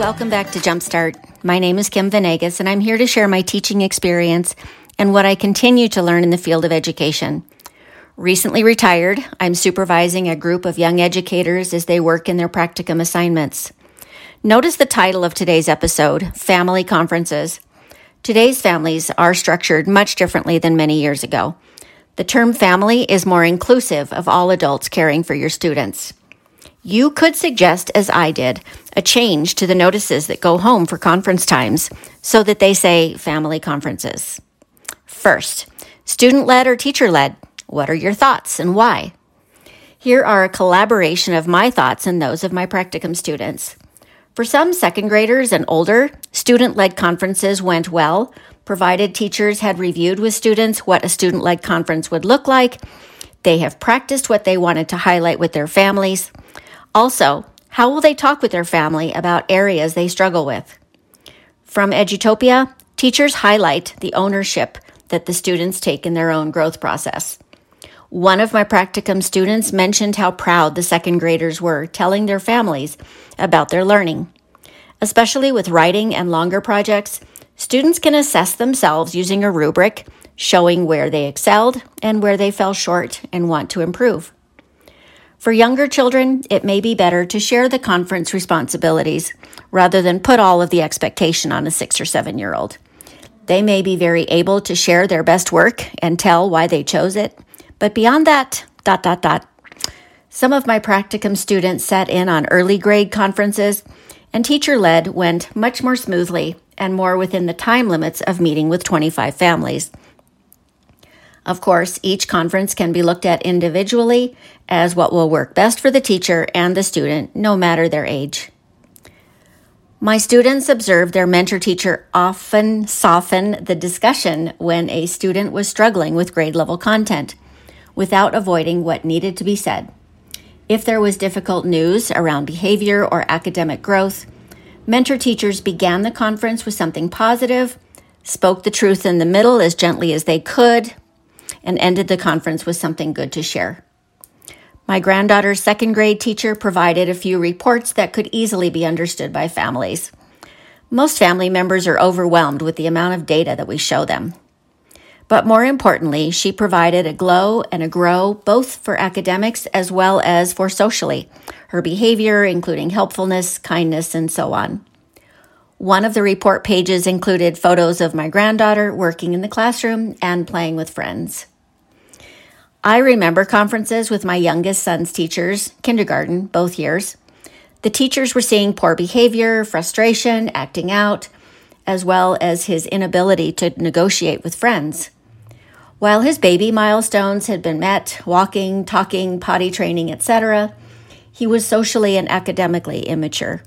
Welcome back to Jumpstart. My name is Kim Venegas, and I'm here to share my teaching experience and what I continue to learn in the field of education. Recently retired, I'm supervising a group of young educators as they work in their practicum assignments. Notice the title of today's episode Family Conferences. Today's families are structured much differently than many years ago. The term family is more inclusive of all adults caring for your students. You could suggest, as I did, a change to the notices that go home for conference times so that they say family conferences. First, student led or teacher led. What are your thoughts and why? Here are a collaboration of my thoughts and those of my practicum students. For some second graders and older, student led conferences went well, provided teachers had reviewed with students what a student led conference would look like. They have practiced what they wanted to highlight with their families. Also, how will they talk with their family about areas they struggle with? From Edutopia, teachers highlight the ownership that the students take in their own growth process. One of my practicum students mentioned how proud the second graders were telling their families about their learning. Especially with writing and longer projects, students can assess themselves using a rubric showing where they excelled and where they fell short and want to improve. For younger children, it may be better to share the conference responsibilities rather than put all of the expectation on a six or seven year old. They may be very able to share their best work and tell why they chose it, but beyond that, dot, dot, dot. Some of my practicum students sat in on early grade conferences, and teacher led went much more smoothly and more within the time limits of meeting with 25 families. Of course, each conference can be looked at individually as what will work best for the teacher and the student, no matter their age. My students observed their mentor teacher often soften the discussion when a student was struggling with grade level content without avoiding what needed to be said. If there was difficult news around behavior or academic growth, mentor teachers began the conference with something positive, spoke the truth in the middle as gently as they could, and ended the conference with something good to share. My granddaughter's second grade teacher provided a few reports that could easily be understood by families. Most family members are overwhelmed with the amount of data that we show them. But more importantly, she provided a glow and a grow both for academics as well as for socially, her behavior, including helpfulness, kindness, and so on. One of the report pages included photos of my granddaughter working in the classroom and playing with friends. I remember conferences with my youngest son's teachers, kindergarten, both years. The teachers were seeing poor behavior, frustration, acting out, as well as his inability to negotiate with friends. While his baby milestones had been met, walking, talking, potty training, etc., he was socially and academically immature.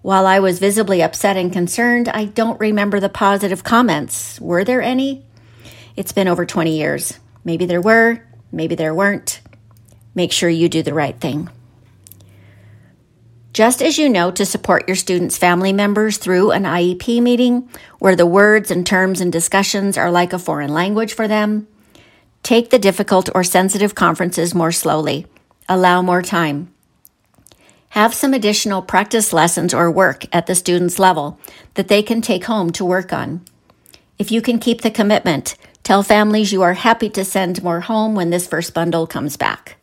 While I was visibly upset and concerned, I don't remember the positive comments. Were there any? It's been over 20 years. Maybe there were, maybe there weren't. Make sure you do the right thing. Just as you know to support your students' family members through an IEP meeting where the words and terms and discussions are like a foreign language for them, take the difficult or sensitive conferences more slowly. Allow more time. Have some additional practice lessons or work at the student's level that they can take home to work on. If you can keep the commitment, tell families you are happy to send more home when this first bundle comes back.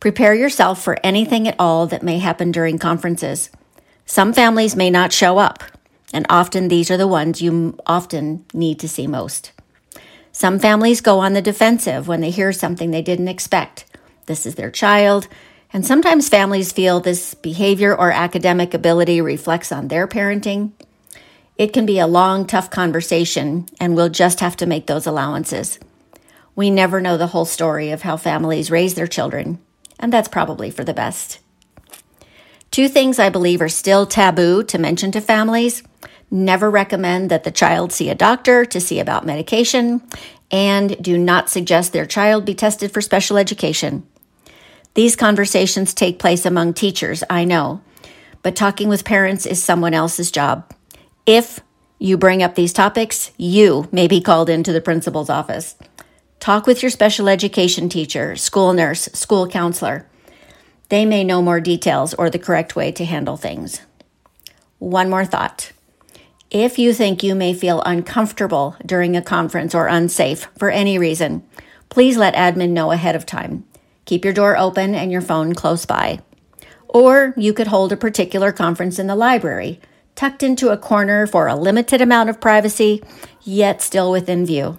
Prepare yourself for anything at all that may happen during conferences. Some families may not show up, and often these are the ones you often need to see most. Some families go on the defensive when they hear something they didn't expect. This is their child, and sometimes families feel this behavior or academic ability reflects on their parenting. It can be a long, tough conversation, and we'll just have to make those allowances. We never know the whole story of how families raise their children, and that's probably for the best. Two things I believe are still taboo to mention to families never recommend that the child see a doctor to see about medication, and do not suggest their child be tested for special education. These conversations take place among teachers, I know, but talking with parents is someone else's job. If you bring up these topics, you may be called into the principal's office. Talk with your special education teacher, school nurse, school counselor. They may know more details or the correct way to handle things. One more thought. If you think you may feel uncomfortable during a conference or unsafe for any reason, please let admin know ahead of time. Keep your door open and your phone close by. Or you could hold a particular conference in the library, tucked into a corner for a limited amount of privacy, yet still within view.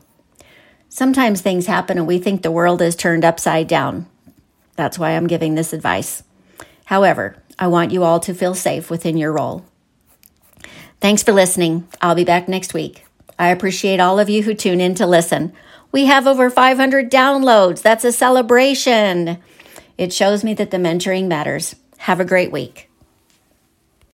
Sometimes things happen and we think the world is turned upside down. That's why I'm giving this advice. However, I want you all to feel safe within your role. Thanks for listening. I'll be back next week. I appreciate all of you who tune in to listen. We have over 500 downloads. That's a celebration. It shows me that the mentoring matters. Have a great week.